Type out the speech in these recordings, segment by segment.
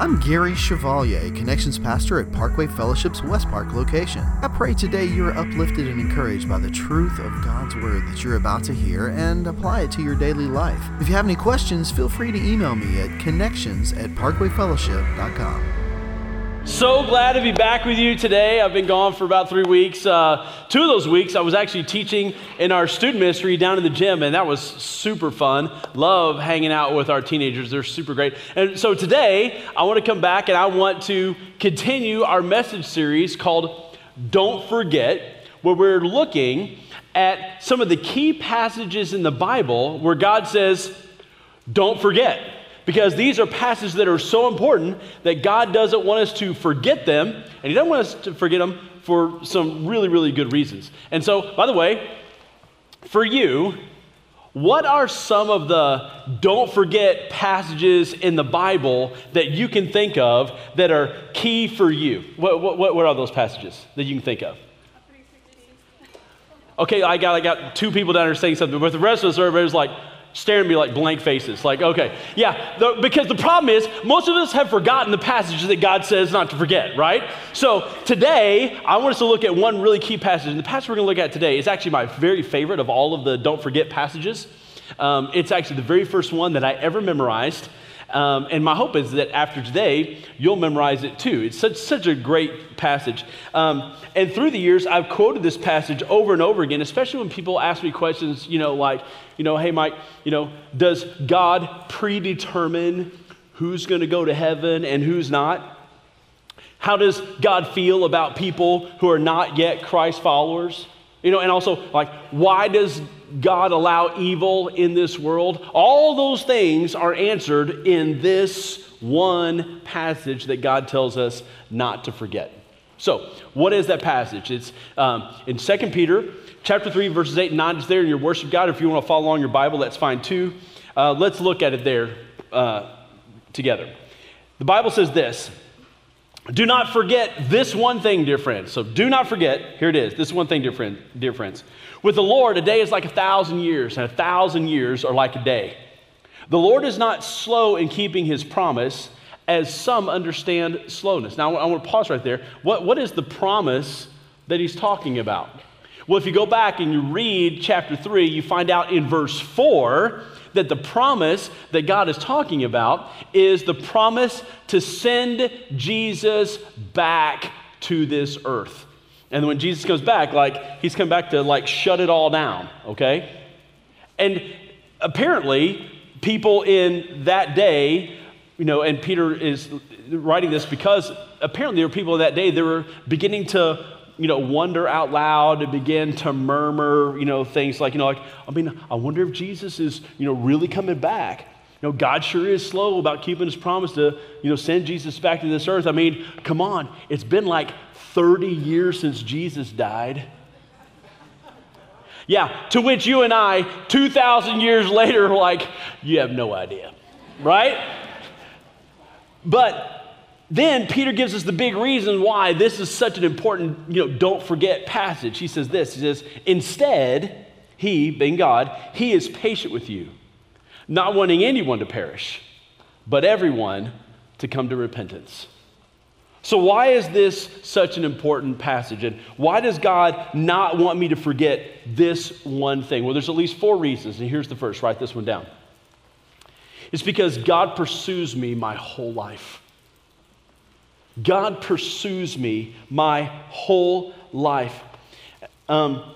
I'm Gary Chevalier, Connections Pastor at Parkway Fellowship's West Park location. I pray today you're uplifted and encouraged by the truth of God's Word that you're about to hear and apply it to your daily life. If you have any questions, feel free to email me at connections at parkwayfellowship.com. So glad to be back with you today. I've been gone for about three weeks. Uh, two of those weeks, I was actually teaching in our student ministry down in the gym, and that was super fun. Love hanging out with our teenagers, they're super great. And so today, I want to come back and I want to continue our message series called Don't Forget, where we're looking at some of the key passages in the Bible where God says, Don't forget because these are passages that are so important that God doesn't want us to forget them, and He doesn't want us to forget them for some really, really good reasons. And so, by the way, for you, what are some of the don't forget passages in the Bible that you can think of that are key for you? What, what, what are those passages that you can think of? Okay, I got, I got two people down here saying something, but the rest of us, everybody's like, staring at me like blank faces. Like, okay, yeah, the, because the problem is most of us have forgotten the passages that God says not to forget, right? So today, I want us to look at one really key passage. And the passage we're going to look at today is actually my very favorite of all of the don't forget passages. Um, it's actually the very first one that I ever memorized. Um, and my hope is that after today, you'll memorize it too. It's such, such a great passage. Um, and through the years, I've quoted this passage over and over again, especially when people ask me questions, you know, like, you know, hey, Mike, you know, does God predetermine who's going to go to heaven and who's not? How does God feel about people who are not yet Christ followers? You know, and also, like, why does God allow evil in this world? All those things are answered in this one passage that God tells us not to forget. So, what is that passage? It's um, in 2 Peter chapter 3, verses 8 and 9. It's there in your worship guide. If you want to follow along your Bible, that's fine too. Uh, let's look at it there uh, together. The Bible says this Do not forget this one thing, dear friends. So, do not forget, here it is, this one thing, dear, friend, dear friends. With the Lord, a day is like a thousand years, and a thousand years are like a day. The Lord is not slow in keeping his promise, as some understand slowness. Now, I want to pause right there. What, what is the promise that he's talking about? Well, if you go back and you read chapter 3, you find out in verse 4 that the promise that God is talking about is the promise to send Jesus back to this earth. And when Jesus comes back, like, he's come back to, like, shut it all down, okay? And apparently, people in that day, you know, and Peter is writing this because apparently there were people that day that were beginning to, you know, wonder out loud and begin to murmur, you know, things like, you know, like, I mean, I wonder if Jesus is, you know, really coming back. You know, God sure is slow about keeping his promise to, you know, send Jesus back to this earth. I mean, come on. It's been like 30 years since Jesus died. Yeah, to which you and I, 2,000 years later, like, you have no idea, right? But then Peter gives us the big reason why this is such an important, you know, don't forget passage. He says this He says, Instead, he, being God, he is patient with you, not wanting anyone to perish, but everyone to come to repentance. So, why is this such an important passage? And why does God not want me to forget this one thing? Well, there's at least four reasons. And here's the first write this one down. It's because God pursues me my whole life. God pursues me my whole life. Um,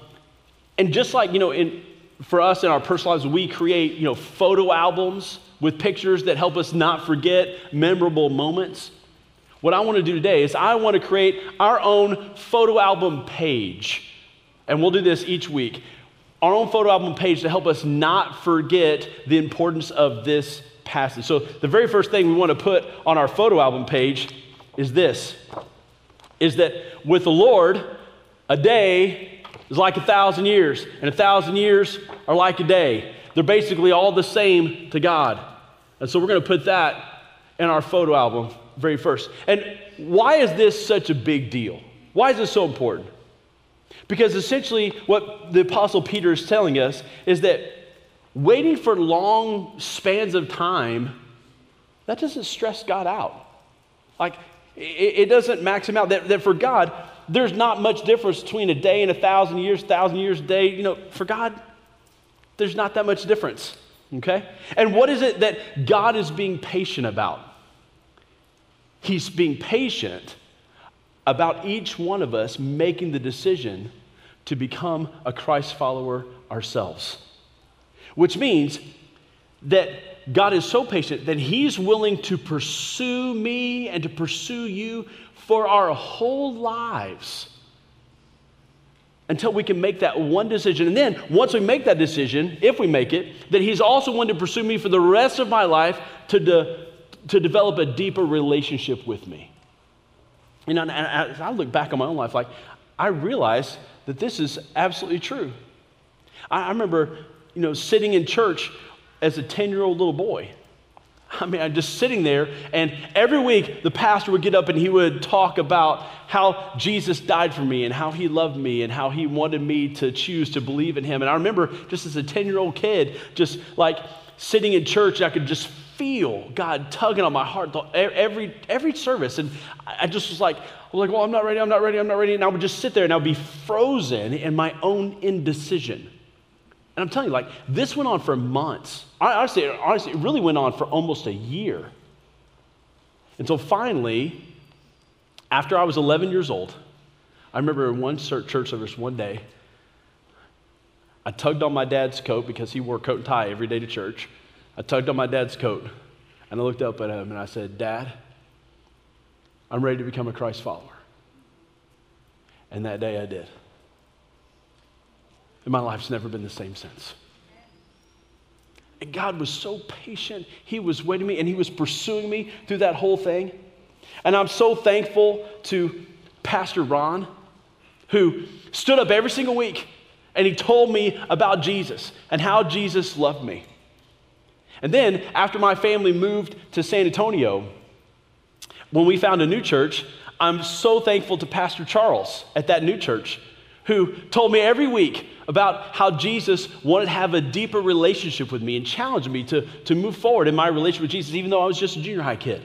and just like, you know, in, for us in our personal lives, we create, you know, photo albums with pictures that help us not forget memorable moments. What I want to do today is I want to create our own photo album page. And we'll do this each week. Our own photo album page to help us not forget the importance of this passage. So, the very first thing we want to put on our photo album page is this is that with the Lord, a day is like a thousand years, and a thousand years are like a day. They're basically all the same to God. And so we're going to put that in our photo album very first. And why is this such a big deal? Why is this so important? Because essentially, what the Apostle Peter is telling us is that waiting for long spans of time, that doesn't stress God out. Like, it, it doesn't max him out. That, that for God, there's not much difference between a day and a thousand years, thousand years a day. You know, for God, there's not that much difference. Okay? And what is it that God is being patient about? He's being patient about each one of us making the decision to become a Christ follower ourselves. Which means that God is so patient that He's willing to pursue me and to pursue you for our whole lives until we can make that one decision. And then, once we make that decision, if we make it, that He's also willing to pursue me for the rest of my life to, de- to develop a deeper relationship with me. You know, and as I look back on my own life, like, I realize that this is absolutely true. I, I remember, you know, sitting in church as a 10 year old little boy. I mean, I'm just sitting there, and every week the pastor would get up and he would talk about how Jesus died for me and how he loved me and how he wanted me to choose to believe in him. And I remember just as a 10 year old kid, just like sitting in church, I could just feel God tugging on my heart every, every service. And I just was like, I was like, well, I'm not ready, I'm not ready, I'm not ready. And I would just sit there and I would be frozen in my own indecision. And I'm telling you, like, this went on for months. Honestly, honestly, it really went on for almost a year. Until finally, after I was 11 years old, I remember in one church service one day, I tugged on my dad's coat because he wore coat and tie every day to church. I tugged on my dad's coat and I looked up at him and I said, Dad, I'm ready to become a Christ follower. And that day I did. And my life's never been the same since. And God was so patient. He was waiting me and He was pursuing me through that whole thing. And I'm so thankful to Pastor Ron, who stood up every single week and he told me about Jesus and how Jesus loved me. And then, after my family moved to San Antonio, when we found a new church, I'm so thankful to Pastor Charles at that new church who told me every week about how Jesus wanted to have a deeper relationship with me and challenged me to, to move forward in my relationship with Jesus, even though I was just a junior high kid.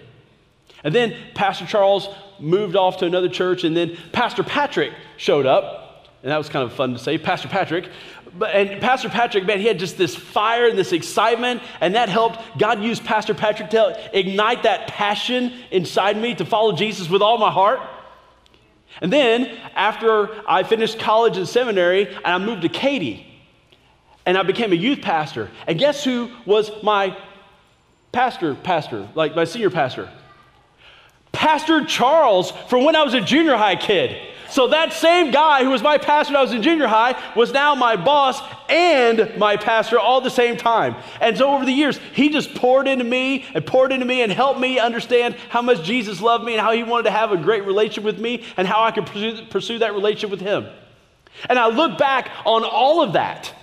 And then Pastor Charles moved off to another church, and then Pastor Patrick showed up, and that was kind of fun to say. Pastor Patrick but, and Pastor Patrick, man, he had just this fire and this excitement, and that helped. God used Pastor Patrick to ignite that passion inside me to follow Jesus with all my heart. And then, after I finished college and seminary, and I moved to Katy, and I became a youth pastor. And guess who was my pastor, pastor, like my senior pastor? Pastor Charles from when I was a junior high kid. So that same guy who was my pastor when I was in junior high was now my boss and my pastor all at the same time. And so over the years, he just poured into me and poured into me and helped me understand how much Jesus loved me and how he wanted to have a great relationship with me and how I could pursue, pursue that relationship with him. And I look back on all of that.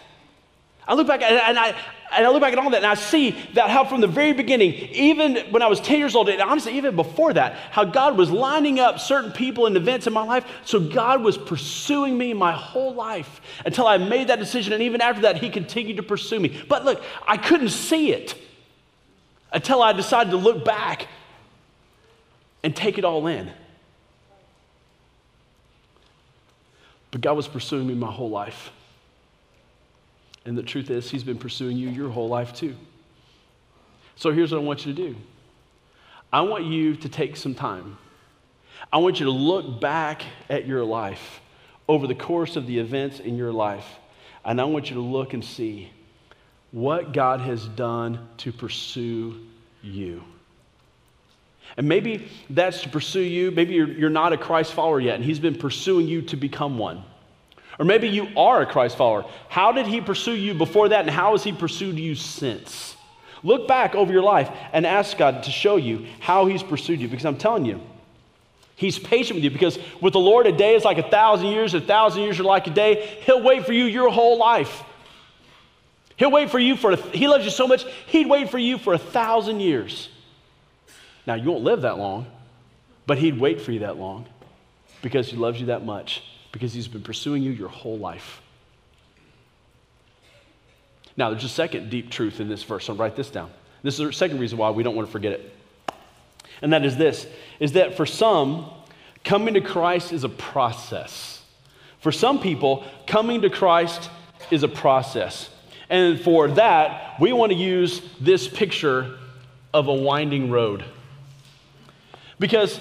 I look back and, and I, and I look back at all that and I see that how from the very beginning, even when I was 10 years old, and honestly, even before that, how God was lining up certain people and events in my life. So God was pursuing me my whole life until I made that decision. And even after that, He continued to pursue me. But look, I couldn't see it until I decided to look back and take it all in. But God was pursuing me my whole life. And the truth is, He's been pursuing you your whole life too. So here's what I want you to do I want you to take some time. I want you to look back at your life over the course of the events in your life. And I want you to look and see what God has done to pursue you. And maybe that's to pursue you. Maybe you're, you're not a Christ follower yet, and He's been pursuing you to become one. Or maybe you are a Christ follower. How did he pursue you before that, and how has he pursued you since? Look back over your life and ask God to show you how he's pursued you, because I'm telling you, he's patient with you, because with the Lord, a day is like a thousand years, a thousand years are like a day. He'll wait for you your whole life. He'll wait for you for, a, he loves you so much, he'd wait for you for a thousand years. Now, you won't live that long, but he'd wait for you that long because he loves you that much because he's been pursuing you your whole life. Now, there's a second deep truth in this verse. So write this down. This is the second reason why we don't want to forget it. And that is this is that for some, coming to Christ is a process. For some people, coming to Christ is a process. And for that, we want to use this picture of a winding road. Because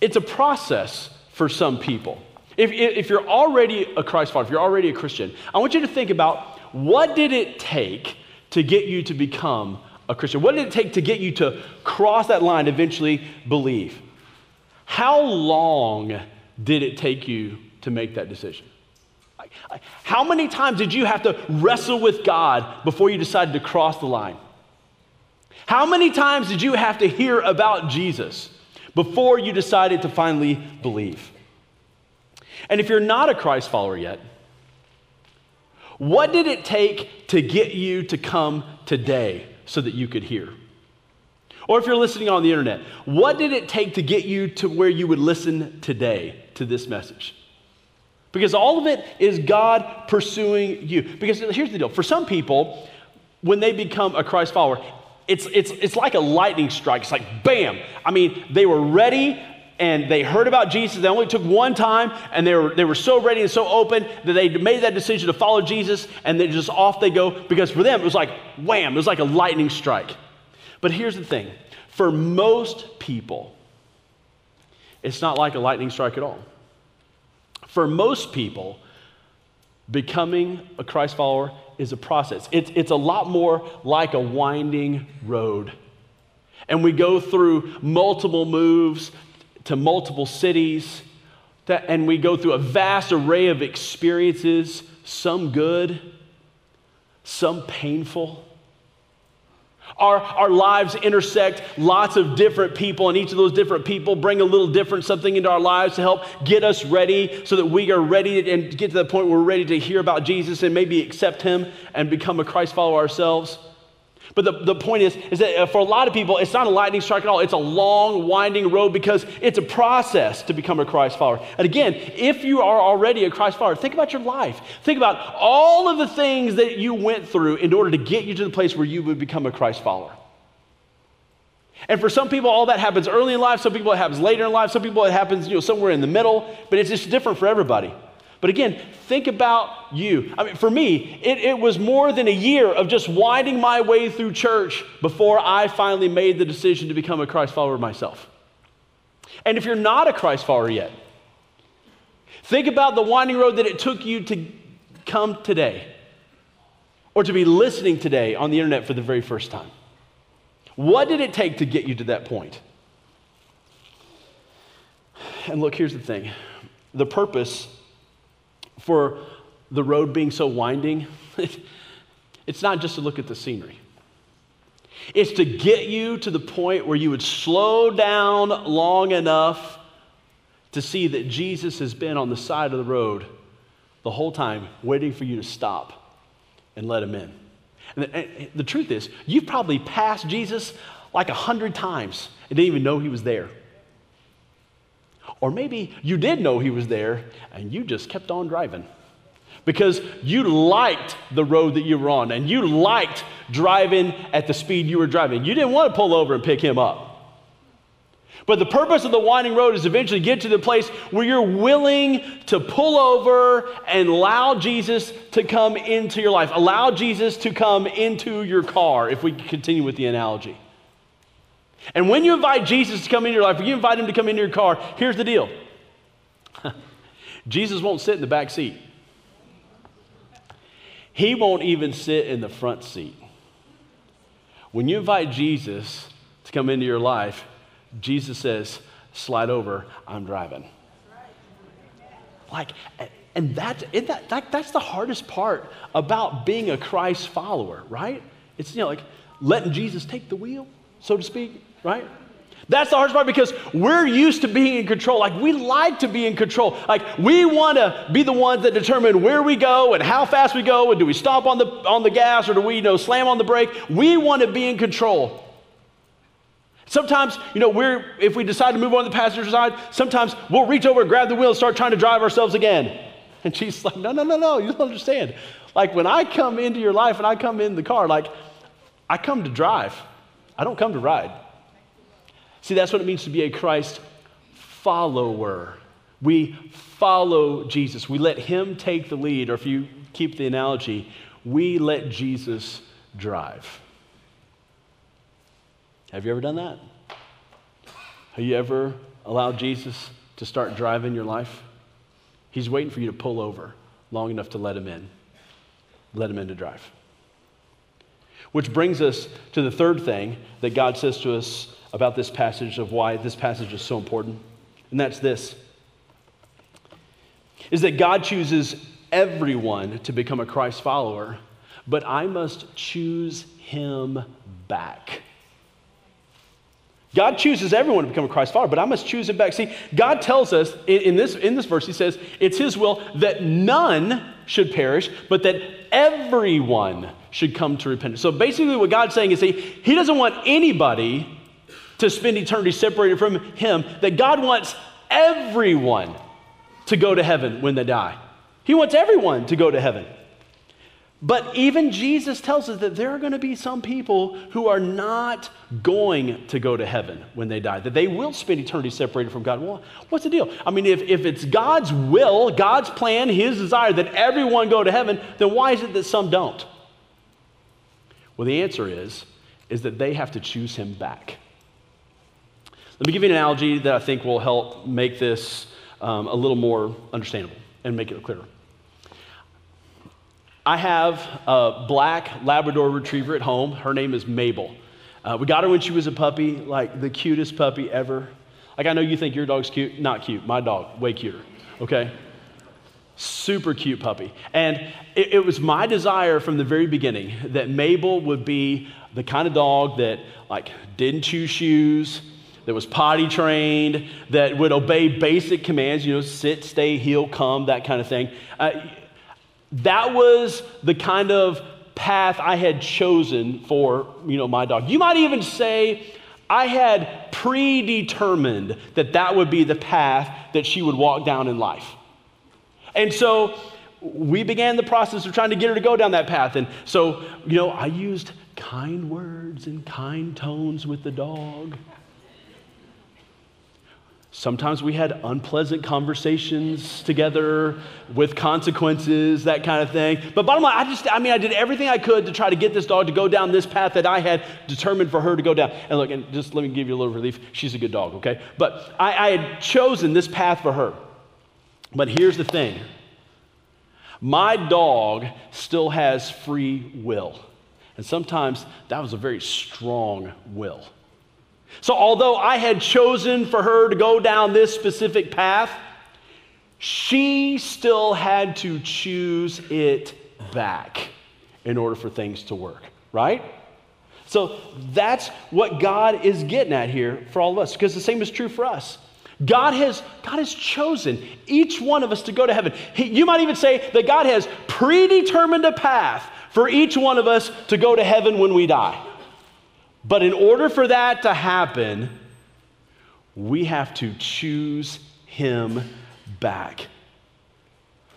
it's a process for some people. If, if you're already a Christ follower, if you're already a Christian, I want you to think about what did it take to get you to become a Christian? What did it take to get you to cross that line, eventually believe? How long did it take you to make that decision? How many times did you have to wrestle with God before you decided to cross the line? How many times did you have to hear about Jesus before you decided to finally believe? And if you're not a Christ follower yet, what did it take to get you to come today so that you could hear? Or if you're listening on the internet, what did it take to get you to where you would listen today to this message? Because all of it is God pursuing you. Because here's the deal for some people, when they become a Christ follower, it's, it's, it's like a lightning strike. It's like bam. I mean, they were ready and they heard about Jesus. They only took one time, and they were, they were so ready and so open that they made that decision to follow Jesus, and they just off they go because for them it was like wham, it was like a lightning strike. But here's the thing for most people, it's not like a lightning strike at all. For most people, becoming a Christ follower is a process. It's, it's a lot more like a winding road. And we go through multiple moves to multiple cities, to, and we go through a vast array of experiences, some good, some painful. Our, our lives intersect lots of different people, and each of those different people bring a little different something into our lives to help get us ready so that we are ready and get to the point where we're ready to hear about Jesus and maybe accept Him and become a Christ follower ourselves. But the, the point is, is that uh, for a lot of people, it's not a lightning strike at all. It's a long, winding road because it's a process to become a Christ follower. And again, if you are already a Christ follower, think about your life. Think about all of the things that you went through in order to get you to the place where you would become a Christ follower. And for some people, all that happens early in life. Some people, it happens later in life. Some people, it happens you know, somewhere in the middle. But it's just different for everybody. But again, think about you. I mean, for me, it, it, was more than a year of just winding my way through church before I finally made the decision to become a Christ follower myself. And if you're not a Christ follower yet, think about the winding road that it took you to come today or to be listening today on the internet for the very first time. What did it take to get you to that point? And look, here's the thing the purpose for the road being so winding, it's not just to look at the scenery. It's to get you to the point where you would slow down long enough to see that Jesus has been on the side of the road the whole time, waiting for you to stop and let him in. And the, and the truth is, you've probably passed Jesus like a hundred times and didn't even know he was there. Or maybe you did know he was there and you just kept on driving because you liked the road that you were on and you liked driving at the speed you were driving. You didn't want to pull over and pick him up. But the purpose of the winding road is eventually get to the place where you're willing to pull over and allow Jesus to come into your life. Allow Jesus to come into your car, if we continue with the analogy. And when you invite Jesus to come into your life, when you invite him to come into your car, here's the deal Jesus won't sit in the back seat, he won't even sit in the front seat. When you invite Jesus to come into your life, Jesus says, Slide over, I'm driving. Like, and that, that, that, that's the hardest part about being a Christ follower, right? It's, you know, like letting Jesus take the wheel, so to speak right? That's the hardest part because we're used to being in control. Like, we like to be in control. Like, we want to be the ones that determine where we go and how fast we go, and do we stop on the, on the gas or do we, you know, slam on the brake? We want to be in control. Sometimes, you know, we're, if we decide to move on the passenger side, sometimes we'll reach over, grab the wheel, and start trying to drive ourselves again. And she's like, no, no, no, no, you don't understand. Like, when I come into your life and I come in the car, like, I come to drive, I don't come to ride. See, that's what it means to be a Christ follower. We follow Jesus. We let him take the lead, or if you keep the analogy, we let Jesus drive. Have you ever done that? Have you ever allowed Jesus to start driving your life? He's waiting for you to pull over long enough to let him in. Let him in to drive. Which brings us to the third thing that God says to us about this passage of why this passage is so important. And that's this is that God chooses everyone to become a Christ follower, but I must choose him back. God chooses everyone to become a Christ follower, but I must choose him back. See, God tells us in, in, this, in this verse, He says, it's His will that none should perish, but that everyone should come to repentance. So basically, what God's saying is, see, He doesn't want anybody to spend eternity separated from Him, that God wants everyone to go to heaven when they die. He wants everyone to go to heaven. But even Jesus tells us that there are going to be some people who are not going to go to heaven when they die, that they will spend eternity separated from God. Well, what's the deal? I mean, if, if it's God's will, God's plan, His desire that everyone go to heaven, then why is it that some don't? Well, the answer is, is that they have to choose Him back. Let me give you an analogy that I think will help make this um, a little more understandable and make it clearer. I have a black Labrador retriever at home. Her name is Mabel. Uh, we got her when she was a puppy, like the cutest puppy ever. Like, I know you think your dog's cute. Not cute. My dog, way cuter. Okay? Super cute puppy. And it, it was my desire from the very beginning that Mabel would be the kind of dog that, like, didn't chew shoes, that was potty trained, that would obey basic commands, you know, sit, stay, heel, come, that kind of thing. Uh, that was the kind of path I had chosen for, you know, my dog. You might even say I had predetermined that that would be the path that she would walk down in life. And so we began the process of trying to get her to go down that path. And so, you know, I used kind words and kind tones with the dog. Sometimes we had unpleasant conversations together with consequences, that kind of thing. But bottom line, I just, I mean, I did everything I could to try to get this dog to go down this path that I had determined for her to go down. And look, and just let me give you a little relief. She's a good dog, okay? But I, I had chosen this path for her. But here's the thing my dog still has free will. And sometimes that was a very strong will. So, although I had chosen for her to go down this specific path, she still had to choose it back in order for things to work, right? So that's what God is getting at here for all of us, because the same is true for us. God has, God has chosen each one of us to go to heaven. He, you might even say that God has predetermined a path for each one of us to go to heaven when we die. But in order for that to happen, we have to choose him back.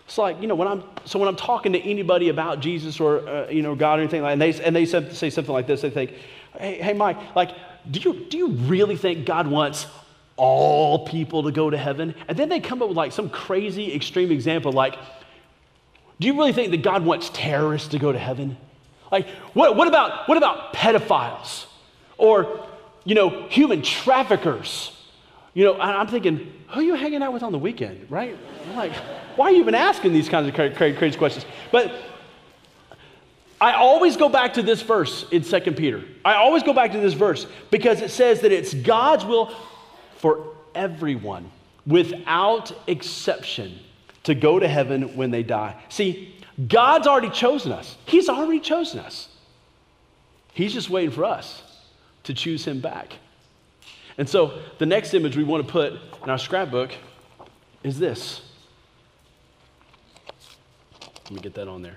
It's like, you know, when I'm, so when I'm talking to anybody about Jesus or, uh, you know, God or anything like and they, and they say something like this, they think, hey, hey, Mike, like, do you, do you really think God wants all people to go to heaven? And then they come up with like some crazy extreme example, like, do you really think that God wants terrorists to go to heaven? Like, what, what, about, what about pedophiles? Or, you know, human traffickers. You know, I'm thinking, who are you hanging out with on the weekend, right? I'm like, why are you even asking these kinds of crazy, crazy questions? But I always go back to this verse in 2 Peter. I always go back to this verse because it says that it's God's will for everyone, without exception, to go to heaven when they die. See, God's already chosen us. He's already chosen us. He's just waiting for us to choose him back. And so the next image we want to put in our scrapbook is this. Let me get that on there.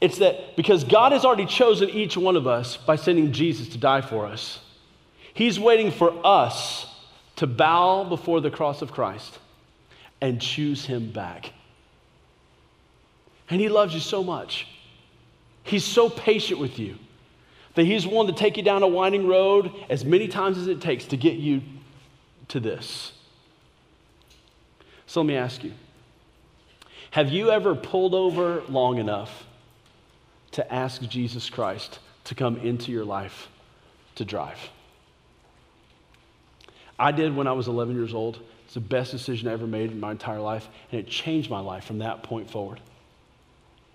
It's that because God has already chosen each one of us by sending Jesus to die for us, He's waiting for us to bow before the cross of Christ and choose Him back. And He loves you so much He's so patient with you that He's willing to take you down a winding road as many times as it takes to get you to this. So let me ask you have you ever pulled over long enough to ask Jesus Christ to come into your life to drive? I did when I was 11 years old. It's the best decision I ever made in my entire life, and it changed my life from that point forward.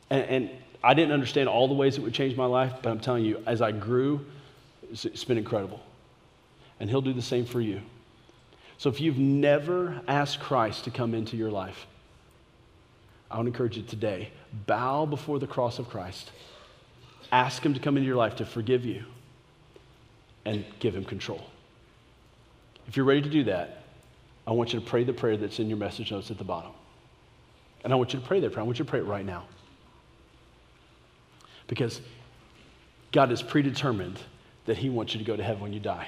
And, and I didn't understand all the ways it would change my life, but I'm telling you, as I grew, it's, it's been incredible. And He'll do the same for you. So if you've never asked Christ to come into your life, I want to encourage you today bow before the cross of Christ, ask Him to come into your life to forgive you, and give Him control. If you're ready to do that, I want you to pray the prayer that's in your message notes at the bottom. And I want you to pray that prayer. I want you to pray it right now. Because God is predetermined that He wants you to go to heaven when you die.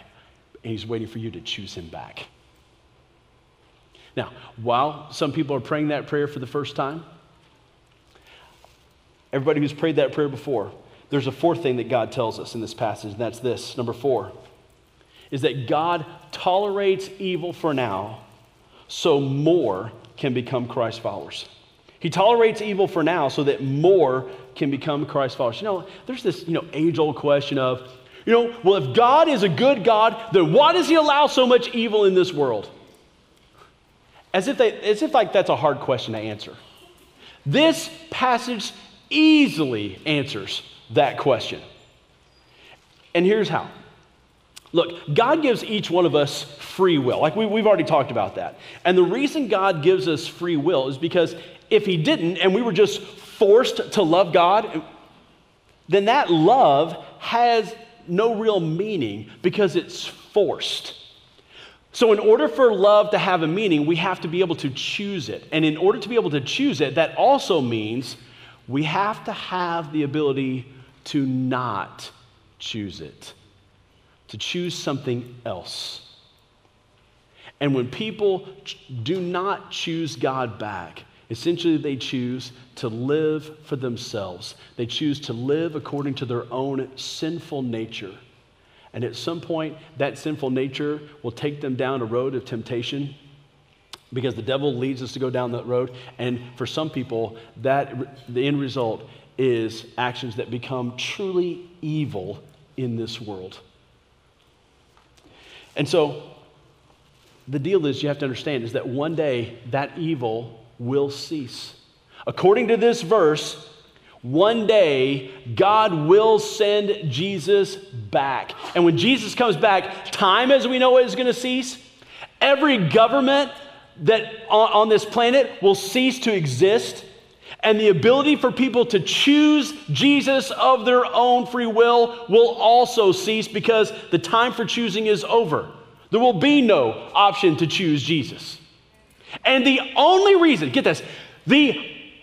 And He's waiting for you to choose Him back. Now, while some people are praying that prayer for the first time, everybody who's prayed that prayer before, there's a fourth thing that God tells us in this passage, and that's this number four is that God tolerates evil for now so more can become Christ followers. He tolerates evil for now so that more can become Christ followers. You know, there's this, you know, age-old question of, you know, well, if God is a good God, then why does he allow so much evil in this world? As if, they, as if like that's a hard question to answer. This passage easily answers that question. And here's how. Look, God gives each one of us free will. Like we, have already talked about that. And the reason God gives us free will is because if He didn't and we were just forced to love God, then that love has no real meaning because it's forced. So, in order for love to have a meaning, we have to be able to choose it. And in order to be able to choose it, that also means we have to have the ability to not choose it to choose something else. And when people do not choose God back, essentially they choose to live for themselves. They choose to live according to their own sinful nature. And at some point, that sinful nature will take them down a road of temptation because the devil leads us to go down that road. And for some people, that the end result is actions that become truly evil in this world. And so the deal is you have to understand is that one day that evil will cease. According to this verse, one day God will send Jesus back. And when Jesus comes back, time as we know it is going to cease. Every government that on, on this planet will cease to exist and the ability for people to choose Jesus of their own free will will also cease because the time for choosing is over. There will be no option to choose Jesus. And the only reason, get this, the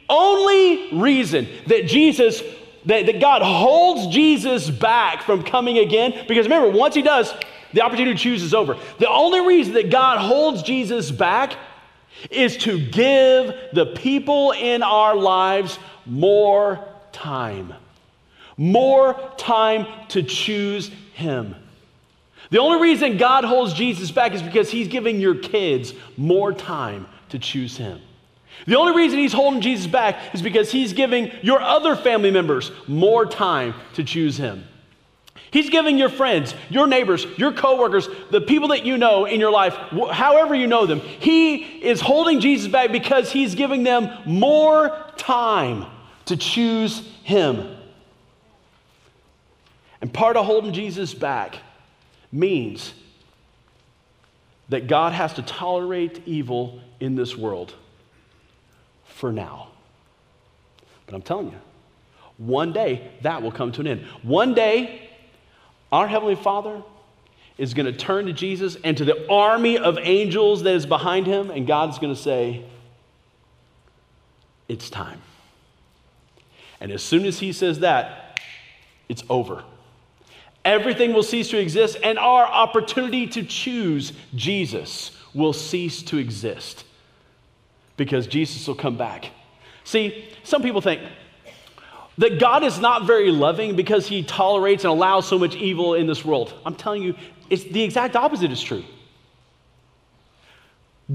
only reason that Jesus, that, that God holds Jesus back from coming again, because remember, once he does, the opportunity to choose is over. The only reason that God holds Jesus back is to give the people in our lives more time. More time to choose Him. The only reason God holds Jesus back is because He's giving your kids more time to choose Him. The only reason He's holding Jesus back is because He's giving your other family members more time to choose Him. He's giving your friends, your neighbors, your coworkers, the people that you know in your life, however you know them, He is holding Jesus back because He's giving them more time to choose Him. And part of holding Jesus back means that God has to tolerate evil in this world for now. But I'm telling you, one day that will come to an end. One day, our Heavenly Father is going to turn to Jesus and to the army of angels that is behind him, and God's going to say, It's time. And as soon as he says that, it's over. Everything will cease to exist, and our opportunity to choose Jesus will cease to exist because Jesus will come back. See, some people think, that God is not very loving because he tolerates and allows so much evil in this world. I'm telling you, it's the exact opposite is true.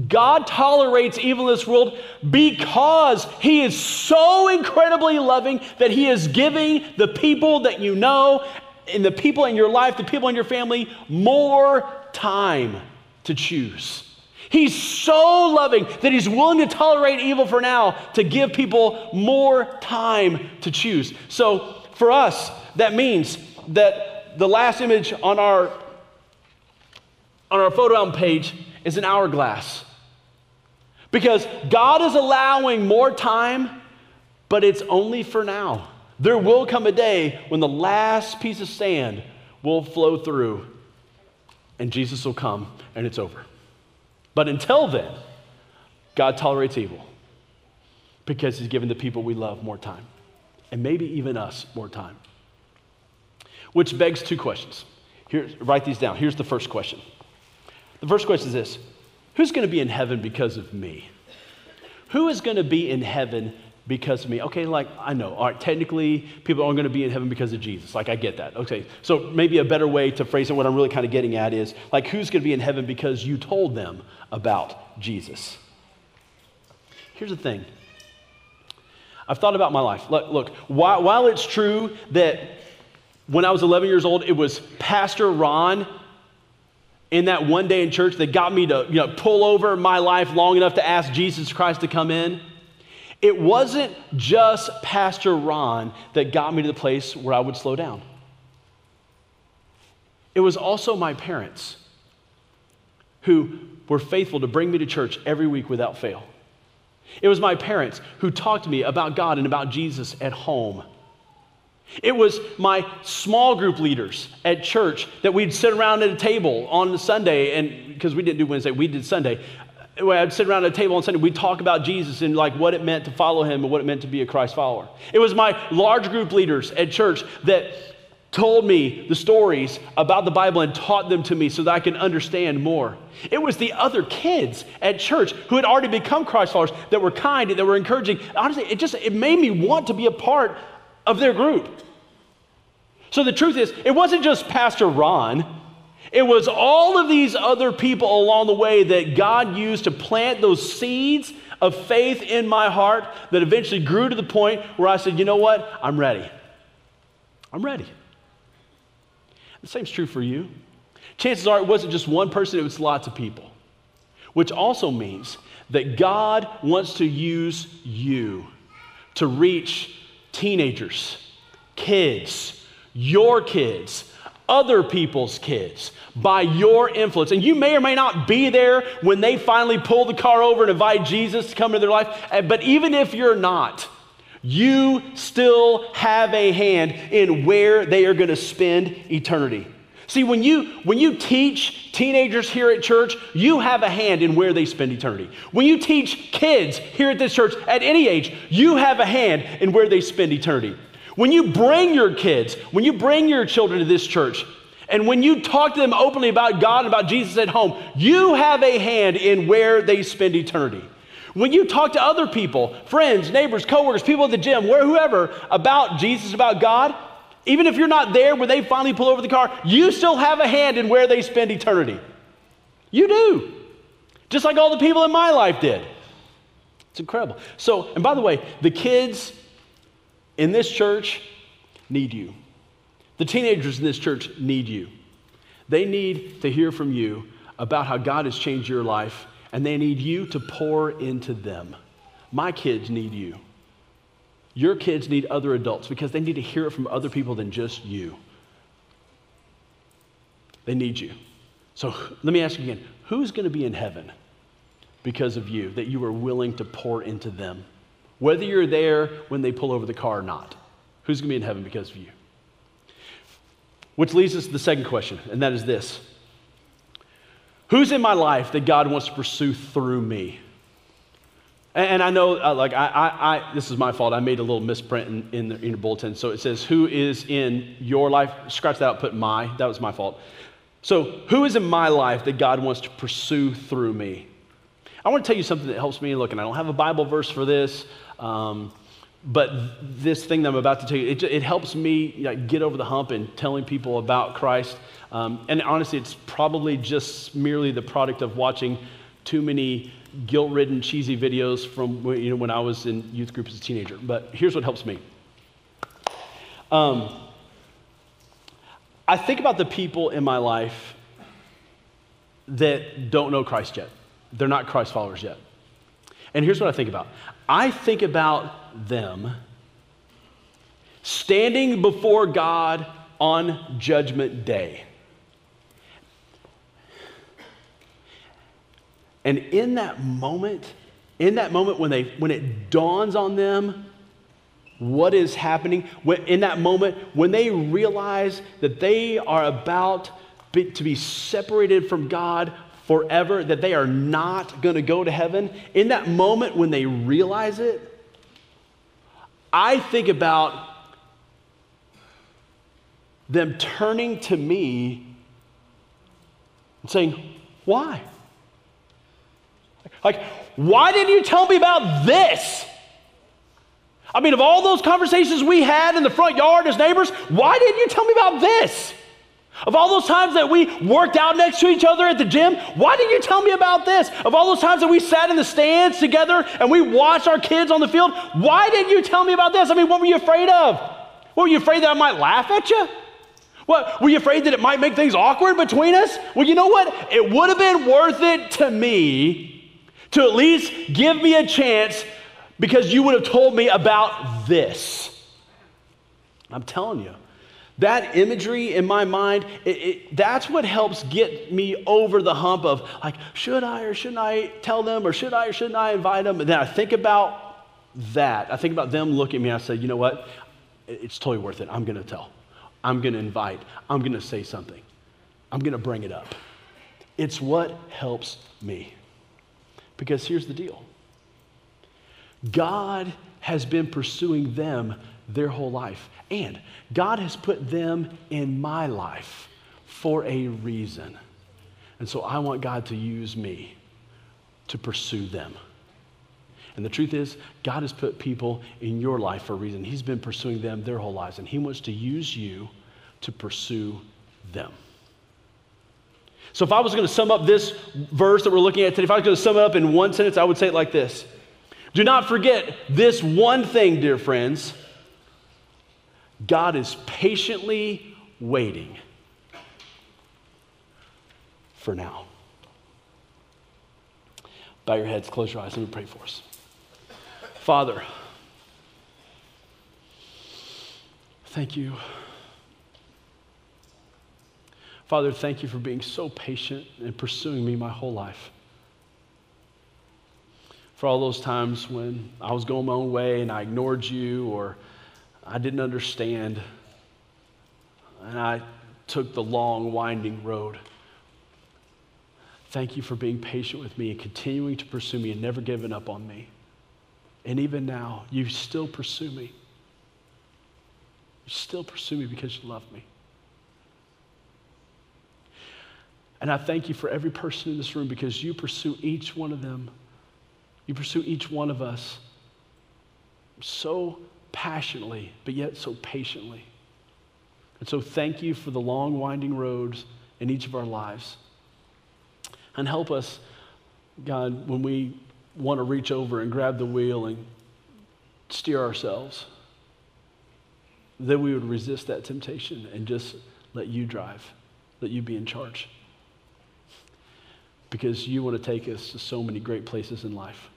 God tolerates evil in this world because He is so incredibly loving that He is giving the people that you know and the people in your life, the people in your family, more time to choose. He's so loving that He's willing to tolerate evil for now to give people more time to choose. So for us, that means that the last image on our on our photo album page is an hourglass. Because God is allowing more time, but it's only for now. There will come a day when the last piece of sand will flow through and Jesus will come and it's over. But until then, God tolerates evil because he's given the people we love more time and maybe even us more time. Which begs two questions. Here, write these down. Here's the first question. The first question is this Who's going to be in heaven because of me? Who is going to be in heaven because of me? Okay, like, I know, all right, technically, people aren't going to be in heaven because of Jesus. Like, I get that. Okay, so maybe a better way to phrase it, what I'm really kind of getting at is, like, who's going to be in heaven because you told them about Jesus? Here's the thing I've thought about my life. Look, look while, while it's true that when I was 11 years old, it was Pastor Ron in that one day in church that got me to you know, pull over my life long enough to ask Jesus Christ to come in. It wasn't just Pastor Ron that got me to the place where I would slow down. It was also my parents who were faithful to bring me to church every week without fail. It was my parents who talked to me about God and about Jesus at home. It was my small group leaders at church that we'd sit around at a table on Sunday, and because we didn't do Wednesday, we did Sunday. I'd sit around a table on Sunday, we'd talk about Jesus and like what it meant to follow him and what it meant to be a Christ follower. It was my large group leaders at church that told me the stories about the Bible and taught them to me so that I can understand more. It was the other kids at church who had already become Christ followers that were kind and that were encouraging. Honestly, it just it made me want to be a part of their group. So the truth is, it wasn't just Pastor Ron. It was all of these other people along the way that God used to plant those seeds of faith in my heart that eventually grew to the point where I said, you know what? I'm ready. I'm ready. The same's true for you. Chances are it wasn't just one person, it was lots of people. Which also means that God wants to use you to reach teenagers, kids, your kids, other people's kids by your influence. And you may or may not be there when they finally pull the car over and invite Jesus to come into their life. Eh, but even if you're not, you still have a hand in where they are going to spend eternity. See, when you, when you teach teenagers here at church, you have a hand in where they spend eternity. When you teach kids here at this church at any age, you have a hand in where they spend eternity. When you bring your kids, when you bring your children to this church, and when you talk to them openly about God and about Jesus at home, you have a hand in where they spend eternity. When you talk to other people, friends, neighbors, coworkers, people at the gym, where whoever, about Jesus, about God, even if you're not there when they finally pull over the car, you still have a hand in where they spend eternity. You do. Just like all the people in my life did. It's incredible. So, and by the way, the kids in this church need you. The teenagers in this church need you. They need to hear from you about how God has changed your life, and they need you to pour into them. My kids need you. Your kids need other adults because they need to hear it from other people than just you. They need you. So let me ask you again who's going to be in heaven because of you, that you are willing to pour into them? Whether you're there when they pull over the car or not. Who's going to be in heaven because of you? Which leads us to the second question, and that is this Who's in my life that God wants to pursue through me? And I know, uh, like, I, I, I, this is my fault. I made a little misprint in, in, the, in your bulletin. So it says, Who is in your life? Scratch that out, put my. That was my fault. So, who is in my life that God wants to pursue through me? I want to tell you something that helps me. Look, and I don't have a Bible verse for this. Um, but this thing that I'm about to tell you, it, it helps me get over the hump in telling people about Christ. Um, and honestly, it's probably just merely the product of watching too many guilt-ridden, cheesy videos from you know, when I was in youth group as a teenager. But here's what helps me. Um, I think about the people in my life that don't know Christ yet. They're not Christ followers yet. And here's what I think about I think about them standing before God on Judgment Day. And in that moment, in that moment when, they, when it dawns on them what is happening, when, in that moment when they realize that they are about be, to be separated from God forever, that they are not going to go to heaven, in that moment when they realize it, I think about them turning to me and saying, Why? Like, why didn't you tell me about this? I mean, of all those conversations we had in the front yard as neighbors, why didn't you tell me about this? Of all those times that we worked out next to each other at the gym, why didn't you tell me about this? Of all those times that we sat in the stands together and we watched our kids on the field, why didn't you tell me about this? I mean, what were you afraid of? What, were you afraid that I might laugh at you? What, were you afraid that it might make things awkward between us? Well, you know what? It would have been worth it to me to at least give me a chance because you would have told me about this. I'm telling you, that imagery in my mind, it, it, that's what helps get me over the hump of like, should I or shouldn't I tell them or should I or shouldn't I invite them? And then I think about that. I think about them looking at me and I say, you know what? It's totally worth it. I'm going to tell. I'm going to invite. I'm going to say something. I'm going to bring it up. It's what helps me. Because here's the deal God has been pursuing them their whole life. And God has put them in my life for a reason. And so I want God to use me to pursue them. And the truth is, God has put people in your life for a reason. He's been pursuing them their whole lives, and He wants to use you to pursue them. So, if I was going to sum up this verse that we're looking at today, if I was going to sum it up in one sentence, I would say it like this Do not forget this one thing, dear friends God is patiently waiting for now. Bow your heads, close your eyes, let me pray for us. Father, thank you. Father, thank you for being so patient and pursuing me my whole life. For all those times when I was going my own way and I ignored you or I didn't understand. And I took the long, winding road. Thank you for being patient with me and continuing to pursue me and never giving up on me. And even now, you still pursue me. You still pursue me because you love me. And I thank you for every person in this room because you pursue each one of them. You pursue each one of us so passionately, but yet so patiently. And so, thank you for the long, winding roads in each of our lives. And help us, God, when we want to reach over and grab the wheel and steer ourselves, that we would resist that temptation and just let you drive, let you be in charge. Because you want to take us to so many great places in life.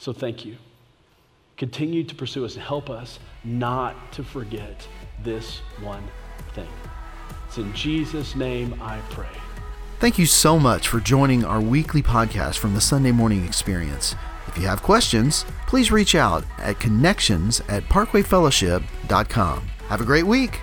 So, thank you. Continue to pursue us and help us not to forget this one thing. It's in Jesus' name I pray. Thank you so much for joining our weekly podcast from the Sunday Morning Experience. If you have questions, please reach out at connections at parkwayfellowship.com. Have a great week.